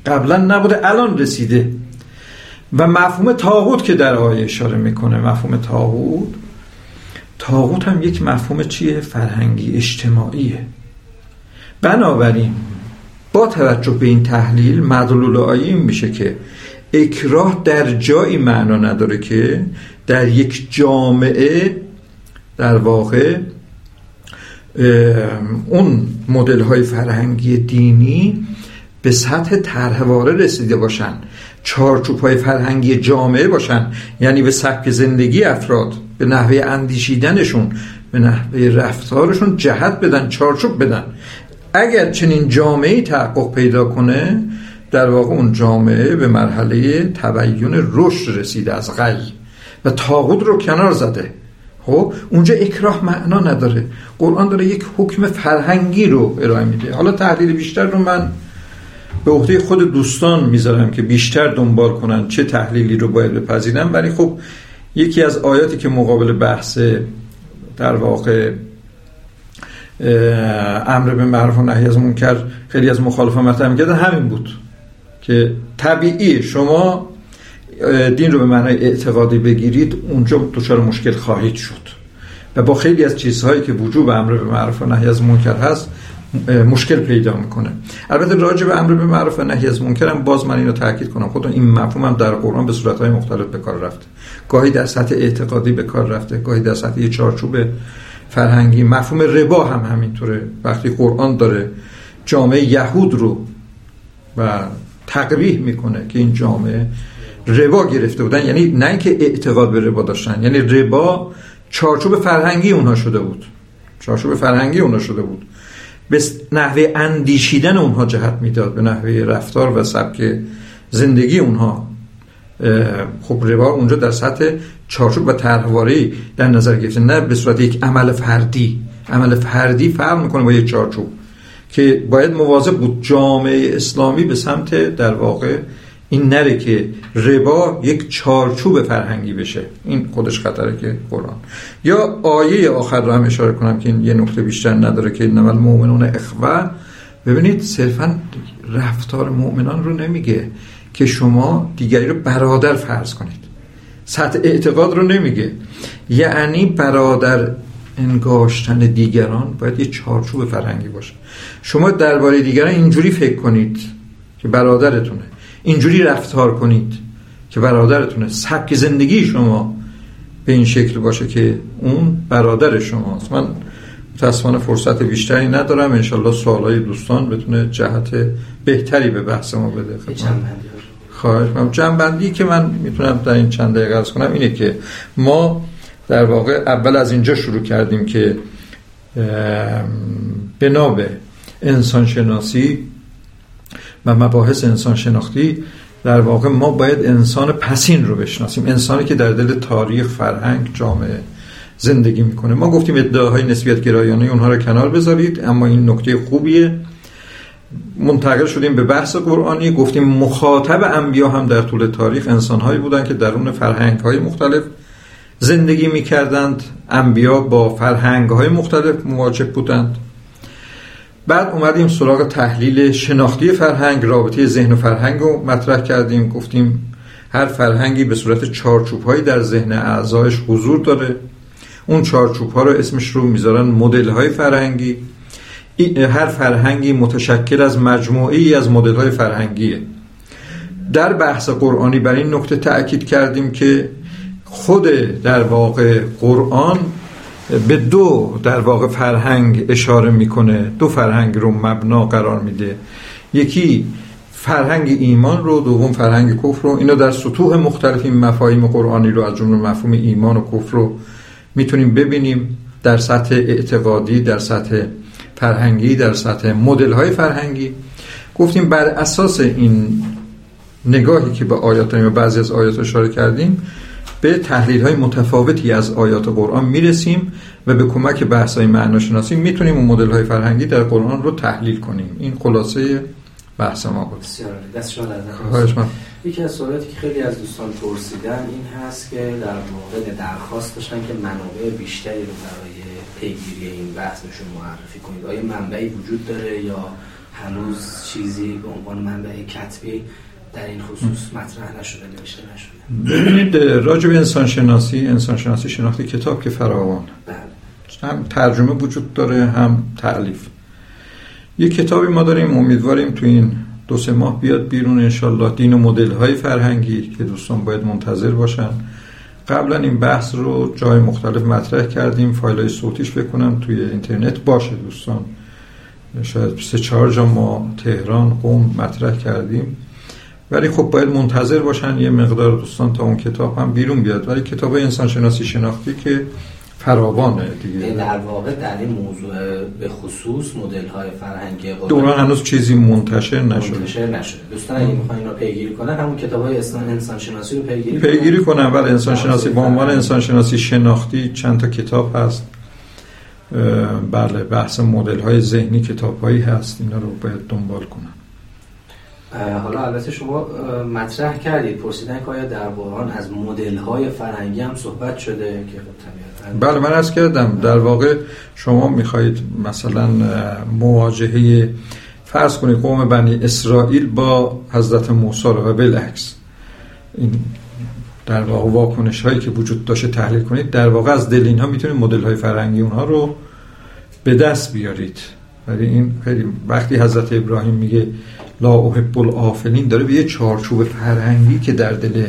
قبلا نبوده الان رسیده. و مفهوم تاغوت که در آیه اشاره می‌کنه مفهوم تاغوت تاغوت هم یک مفهوم چیه؟ فرهنگی اجتماعیه. بنابراین با توجه به این تحلیل مدلول آیه این میشه که اکراه در جایی معنا نداره که در یک جامعه در واقع اون مدل های فرهنگی دینی به سطح طرحواره رسیده باشن. چارچوب های فرهنگی جامعه باشن. یعنی به سبک زندگی افراد به نحوه اندیشیدنشون به نحوه رفتارشون جهت بدن چارچوب بدن. اگر چنین جامعه تحقق پیدا کنه در واقع اون جامعه به مرحله تبیین رشد رسیده از غی. و تاغود رو کنار زده. خب؟ اونجا اکراه معنا نداره. قرآن داره یک حکم فرهنگی رو ارائه میده. حالا تحلیل بیشتر رو من به عهده خود دوستان می‌ذارم که بیشتر دنبال کنن چه تحلیلی رو باید بپذیرن. ولی خب یکی از آیاتی که مقابل بحث در واقع امر به معروف و نهی از منکر خیلی از مخالفان مطرح می‌کردن همین بود که طبیعی شما دین رو به معنای اعتقادی بگیرید اونجا دچار مشکل خواهید شد. و با خیلی از چیزهایی که وجوب امر به معروف و نهی از منکر هست مشکل پیدا می‌کنه. البته راجع به امر به معروف و نهی از منکر هم باز من اینو تاکید کنم. خودم این مفهوم هم در قرآن به صورتهای مختلف به کار رفته. گاهی در سطح اعتقادی به کار رفته گاهی در سطح چارچوب فرهنگی. مفهوم ربا هم همینطوره. وقتی قرآن داره جامعه یهود رو و تقریح می‌کنه که این جامعه ربا گرفته بودن. یعنی نه اینکه اعتقاد به ربا داشتن. یعنی ربا چارچوب فرهنگی اونها شده بود. چارچوب فرهنگی اونها شده بود. به نحوه اندیشیدن اونها جهت می‌داد. به نحوه رفتار و سبک زندگی اونها. خب ربا اونجا در سطح چارچوب و طرحواره در نظر گرفته. نه به صورت یک عمل فردی. عمل فردی فرق می‌کنه با یک چارچوب که باید مواظب بود جامعه اسلامی به سمت در واقع این نره که ربا یک چارچوب فرهنگی بشه. این خودش خطره که قرآن. یا آیه آخر رو هم اشاره کنم که این یه نکته بیشتر نداره که نمال مؤمنون اخوه. ببینید صرفا رفتار مؤمنان رو نمیگه که شما دیگری رو برادر فرض کنید. سطح اعتقاد رو نمیگه. یعنی برادر انگاشتن دیگران باید یه چارچوب فرهنگی باشه. شما درباره دیگران اینجوری فکر کنید که برادرتونه. اینجوری رفتار کنید که برادرتونه سبک زندگی شما به این شکل باشه که اون برادر شماست. من متاسفانه فرصت بیشتری ندارم. انشالله سوالای دوستان بتونه جهت بهتری به بحث ما بده. خواهش من جنبندی که من می‌تونم در این چند دقیقه ارز کنم اینه که ما در واقع اول از اینجا شروع کردیم که بنا به انسان شناسی و مباحث انسان شناختی در واقع ما باید انسان پسین رو بشناسیم. انسانی که در دل تاریخ فرهنگ جامعه زندگی می‌کنه. ما گفتیم ادعاهای نسبیت گرایانه اونها رو کنار بذارید اما این نکته خوبیه. منتقل شدیم به بحث قرآنی. گفتیم مخاطب انبیا هم در طول تاریخ انسانهایی بودند که درون فرهنگ های مختلف زندگی می‌کردند. انبیا با فرهنگ های مختلف مواجه بودند. بعد اومدیم سراغ تحلیل شناختی فرهنگ رابطه ذهن و فرهنگ رو مطرح کردیم گفتیم هر فرهنگی به صورت چارچوب هایی در ذهن اعضایش حضور داره. اون چارچوب ها رو اسمش رو می‌ذارن مدل های فرهنگی هر فرهنگی متشکل از مجموعی از مدل های فرهنگیه. در بحث قرآنی بر این نکته تأکید کردیم که خود در واقع قرآن به دو در واقع فرهنگ اشاره می‌کنه. دو فرهنگ رو مبنا قرار میده. یکی فرهنگ ایمان رو دوم فرهنگ کفر رو. اینو در سطوح مختلف این مفاهیم قرآنی رو از جمله مفهوم ایمان و کفر رو می‌تونیم ببینیم. در سطح اعتقادی در سطح فرهنگی در سطح مدل های فرهنگی. گفتیم بر اساس این نگاهی که به آیات و بعضی از آیات اشاره کردیم به تحلیل های متفاوتی از آیات قرآن می‌رسیم و به کمک بحث های معناشناسی می‌تونیم اون مدل های فرهنگی در قرآن رو تحلیل کنیم. این خلاصه بحث ما بود. یکی از سوالاتی که خیلی از دوستان پرسیدن این هست که در مورد درخواست داشتن که منابع بیشتری رو برای پیگیری این بحث معرفی کنید. آیا منبعی وجود داره یا هنوز چیزی به عنوان منبع کتبی در این خصوص مطرح نشده نوشته نشده. ببینید راجع به انسان شناسی انسان شناسی شناختی کتاب که فراوان. بله. هم ترجمه وجود داره هم تعلیف. یه کتابی ما داریم امیدواریم تو این دو سه ماه بیاد بیرون انشالله دین و مدل های فرهنگی که دوستان باید منتظر باشن. قبلا این بحث رو جای مختلف مطرح کردیم. فایل های صوتیش بکنم توی اینترنت باشه دوستان. شاید سه چهار جا ما تهران قوم مطرح کردیم. ولی خب باید منتظر باشن یه مقدار دوستان تا اون کتاب هم بیرون بیاد. ولی کتاب انسان شناسی شناختی که فراوانه دیگه. در واقع در این موضوع به خصوص مدل های فرهنگی دوران هنوز چیزی منتشر نشده. منتشر نشده. دوستان اگه می‌خواین رو پیگیری کنن همون کتاب های انسان شناسی رو پیگیری پیگیری کنن. ولی انسان شناسی با عنوان انسان شناسی شناختی چند تا کتاب هست. بله بحث مدل های ذهنی کتاب هایی هست. اینا رو باید دنبال کنن. حالا البته شما مطرح کردید. پرسیدن که آیا در قرآن از مدل های فرهنگی هم صحبت شده؟ که خب بله من از کردم. در واقع شما می‌خواهید مثلا مواجهه فرض کنید قوم بنی اسرائیل با حضرت موسی و بالعکس. این در واقع واکنش هایی که وجود داشته تحلیل کنید در واقع از دل اینها می‌تونید مدل های فرهنگی اونها رو به دست بیارید. ولی این خیلی وقتی حضرت ابراهیم میگه لا احب الافلین داره به یه چارچوب فرهنگی که در دل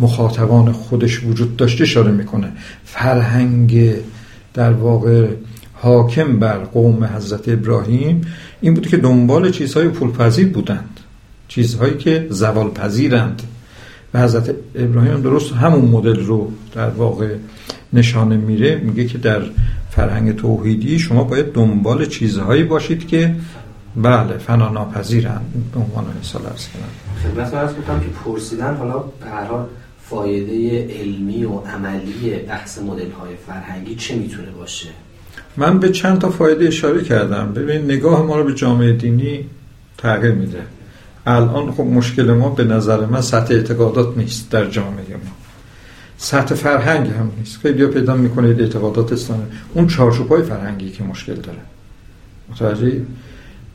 مخاطبان خودش وجود داشته اشاره می‌کنه. فرهنگ در واقع حاکم بر قوم حضرت ابراهیم این بود که دنبال چیزهای پولپذیر بودند. چیزهایی که زوال پذیرند و حضرت ابراهیم درست همون مدل رو در واقع نشانه میره. میگه که در فرهنگ توحیدی شما باید دنبال چیزهایی باشید که بله فنا ناپذیرن به عنوان مثال ارز کنم. خدمت ارز که پرسیدن حالا به هر حال فایده علمی و عملی بحث مدل های فرهنگی چه می‌تونه باشه؟ من به چند تا فایده اشاره کردم. ببین نگاه ما رو به جامعه دینی تغییر میده. الان خب مشکل ما به نظر من سطح اعتقادات نیست در جامعه ما. سطح فرهنگ هم نیست. خیلی پیدا می‌کنید اعتقادات اسلامی. اون چارچوب های فرهنگی که مشکل داره. متوجه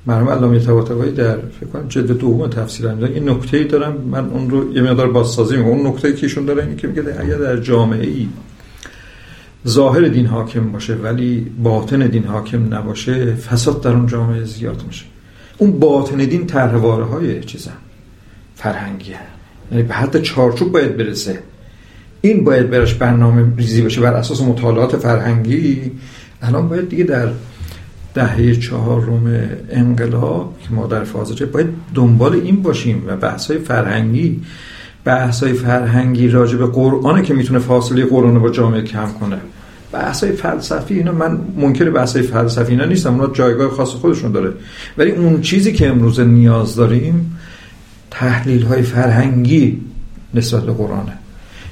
مرحوم علامه طباطبایی در فکر کنم جلد دوم تفسیر انجام این نکته ای دارم. من اون رو یه مقدار بازسازی می‌کنم. اون نکته که ایشون داره این که میگه اگر در جامعه ای ظاهر دین حاکم باشه ولی باطن دین حاکم نباشه فساد در اون جامعه زیاد میشه. اون باطن دین طرحواره های چیزن. فرهنگی یعنی به حد چارچوب باید برسه. این باید براش برنامه ریزی بشه. بر اساس مطالعات فرهنگی. الان باید دیگه در دهه چهارم انقلاب که ما در فازه باید دنبال این باشیم و بحث فرهنگی بحث فرهنگی راجع به قرآنه که می‌تونه فاصله قرآن با جامعه کم کنه. بحث فلسفی اینا من منکر بحث فلسفی اینا نیستم اونا جایگاه خاص خودشون داره. ولی اون چیزی که امروز نیاز داریم تحلیل های فرهنگی نسبت به قرآنه.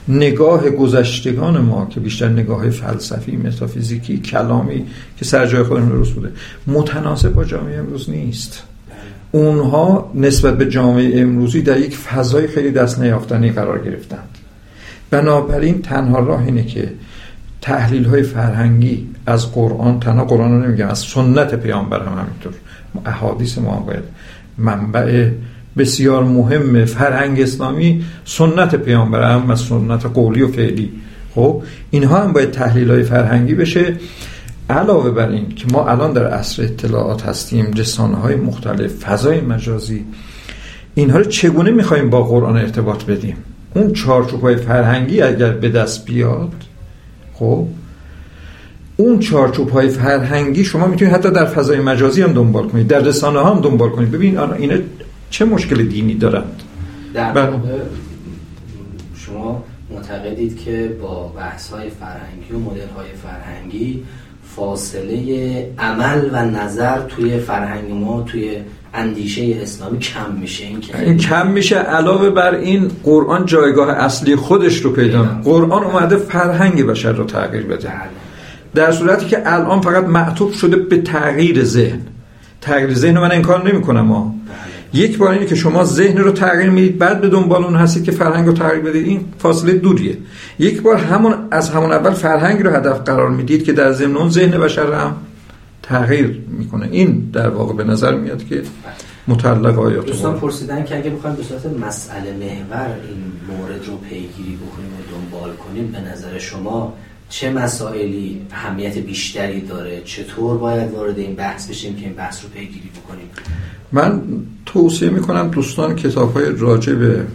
نگاه گذشتگان ما که بیشتر نگاه فلسفی متافیزیکی کلامی که سر جای خودشون درست بوده متناسب با جامعه امروز نیست. اونها نسبت به جامعه امروزی در یک فضای خیلی دست نیافتنی قرار گرفتند. بنابراین تنها راه اینه که تحلیل های فرهنگی از قرآن تنها قرآن رو نمیگم از سنت پیامبر هم همینطور احادیث ما هم باید منبع بسیار مهم فرهنگ اسلامی سنت پیامبر هم و سنت قولی و فعلی. خب اینها هم باید تحلیل های فرهنگی بشه. علاوه بر این که ما الان در عصر اطلاعات هستیم رسانه های مختلف فضای مجازی اینها رو چگونه می‌خوایم با قرآن ارتباط بدیم؟ اون چارچوب های فرهنگی اگر به دست بیاد خب اون چارچوب های فرهنگی شما می‌تونید حتی در فضای مجازی هم دنبال کنید در رسانه ها هم دنبال کنید. ببین اینا چه مشکل دینی دارند؟ در بله. شما معتقدید که با بحث های فرهنگی و مدل های فرهنگی فاصله عمل و نظر توی فرهنگ ما توی اندیشه اسلامی کم میشه. این, این کم میشه علاوه بر این قرآن جایگاه اصلی خودش رو پیدا قرآن اومده فرهنگ بشر رو تغییر بده. بله. در صورتی که الان فقط معطوف شده به تغییر ذهن. تغییر ذهن من انکار نمی کنم ما یک بار اینه که شما ذهن رو تغییر می‌دید بعد به دنبال اون هستید که فرهنگ رو تغییر بدید. این فاصله دوریه یک بار همون از همون اول فرهنگ رو هدف قرار می‌دید که در ضمن اون ذهن بشر هم تغییر می‌کنه. این در واقع به نظر میاد که متعلق آیات دوستان پرسیدن که اگه بخوایم به صورت مسئله محور این مورد رو پیگیری بکنیم و دنبال کنیم به نظر شما چه مسائلی اهمیت بیشتری داره؟ چطور باید وارد این بحث بشیم که این بحث رو پیگیری بکنیم؟ من توصیه می‌کنم دوستان کتاب های راجع به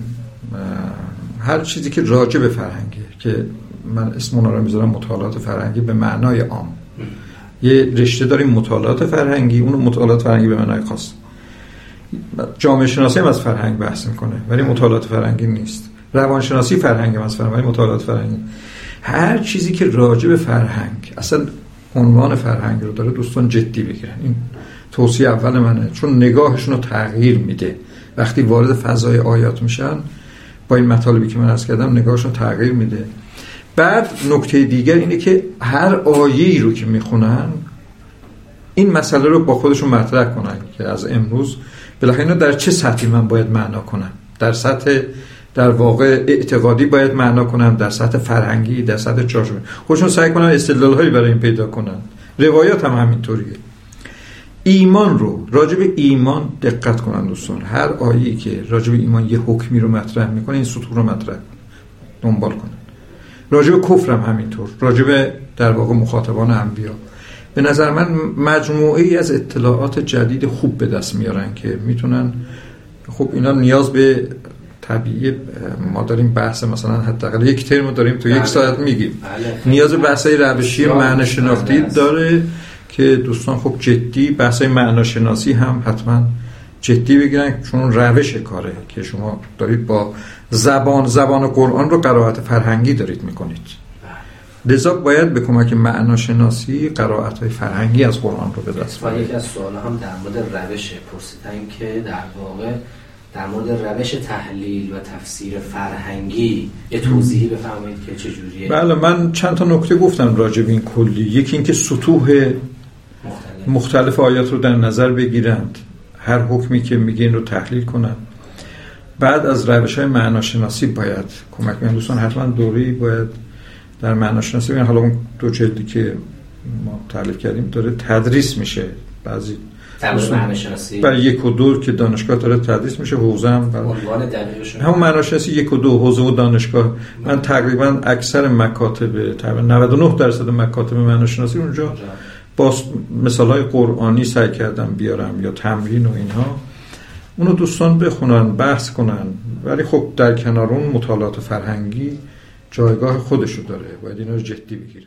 هر چیزی که راجع به فرهنگه که من اسم اونا رو می‌ذارم مطالعات فرهنگی به معنای عام. یه رشته داریم مطالعات فرهنگی اون مطالعات فرهنگی به معنای خاص. جامعه شناسی هم از فرهنگ بحث می‌کنه ولی مطالعات فرهنگی نیست. روانشناسی فرهنگ هم از فرهنگ ولی مطالعات فرهنگی. هر چیزی که راجع به فرهنگ اصلا عنوان فرهنگ رو داره دوستان جدی بگیرن این توصیه اول منه. چون نگاهشون رو تغییر میده. وقتی وارد فضای آیات میشن با این مطالبی که من از کردم نگاهشون تغییر میده. بعد نکته دیگر اینه که هر آیه رو که می‌خونن این مسئله رو با خودشون مطرح کنن که از امروز بالاخره در چه سطحی من باید معنا کنم؟ در سطح در واقع اعتقادی باید معنا کنم در سطح فرهنگی در سطح چارچوبی خودشون سعی کنن استدلال هایی برای این پیدا کنن. روایات هم همینطوریه. ایمان رو راجب ایمان دقت کنن دوستان. هر آیه‌ای که راجب ایمان یه حکمی رو مطرح می‌کنه این سطور رو مطرح دنبال کنن. راجب کفر هم همینطور. راجب در واقع مخاطبان انبیا. به نظر من مجموعه از اطلاعات جدید خوب به دست میارن که می‌تونن خب اینا نیاز به طبیعی ما داریم بحث مثلا حداقل یک ترم داریم تو یک بله. ساعت میگیم بله. نیاز به بحث روشی معنی شناختی داره که دوستان خب جدی بحث معناشناسی هم حتما جدی بگیرن چون روش کاره که شما دارید با زبان زبان قرآن رو قرائت فرهنگی دارید می‌کنید لذا باید به کمک معناشناسی قرائت های فرهنگی از قرآن رو به دست بیارید. یکی از سوال هم در مورد روش پرسیدن که در واقع در مورد روش تحلیل و تفسیر فرهنگی یه توضیحی بفرمایید که چه جوریه؟ بله من چند تا نکته گفتم راجع به این کلی. یکی اینکه سطوح مختلف. مختلف آیات رو در نظر بگیرند. هر حکمی که میگه این رو تحلیل کنند. بعد از روش های معناشناسی باید کمک من دوستان حتما دوری باید در معناشناسی بگن حالا اون دو جلدی که ما تعلیف کردیم داره تدریس میشه. بعضی برای یک و دو که دانشگاه داره تدریس میشه حوزه هم همون معناشناسی یک و دو حوزه و دانشگاه. من تقریبا اکثر مکاتب تقریبا 99 درصد مکاتب معناشناسی اونجا با مثال های قرآنی سعی کردم بیارم یا تمرین و اینها. اونو دوستان بخونن بحث کنن. ولی خب در کنار اون مطالعات فرهنگی جایگاه خودشو داره. باید اینا رو جدی بگیره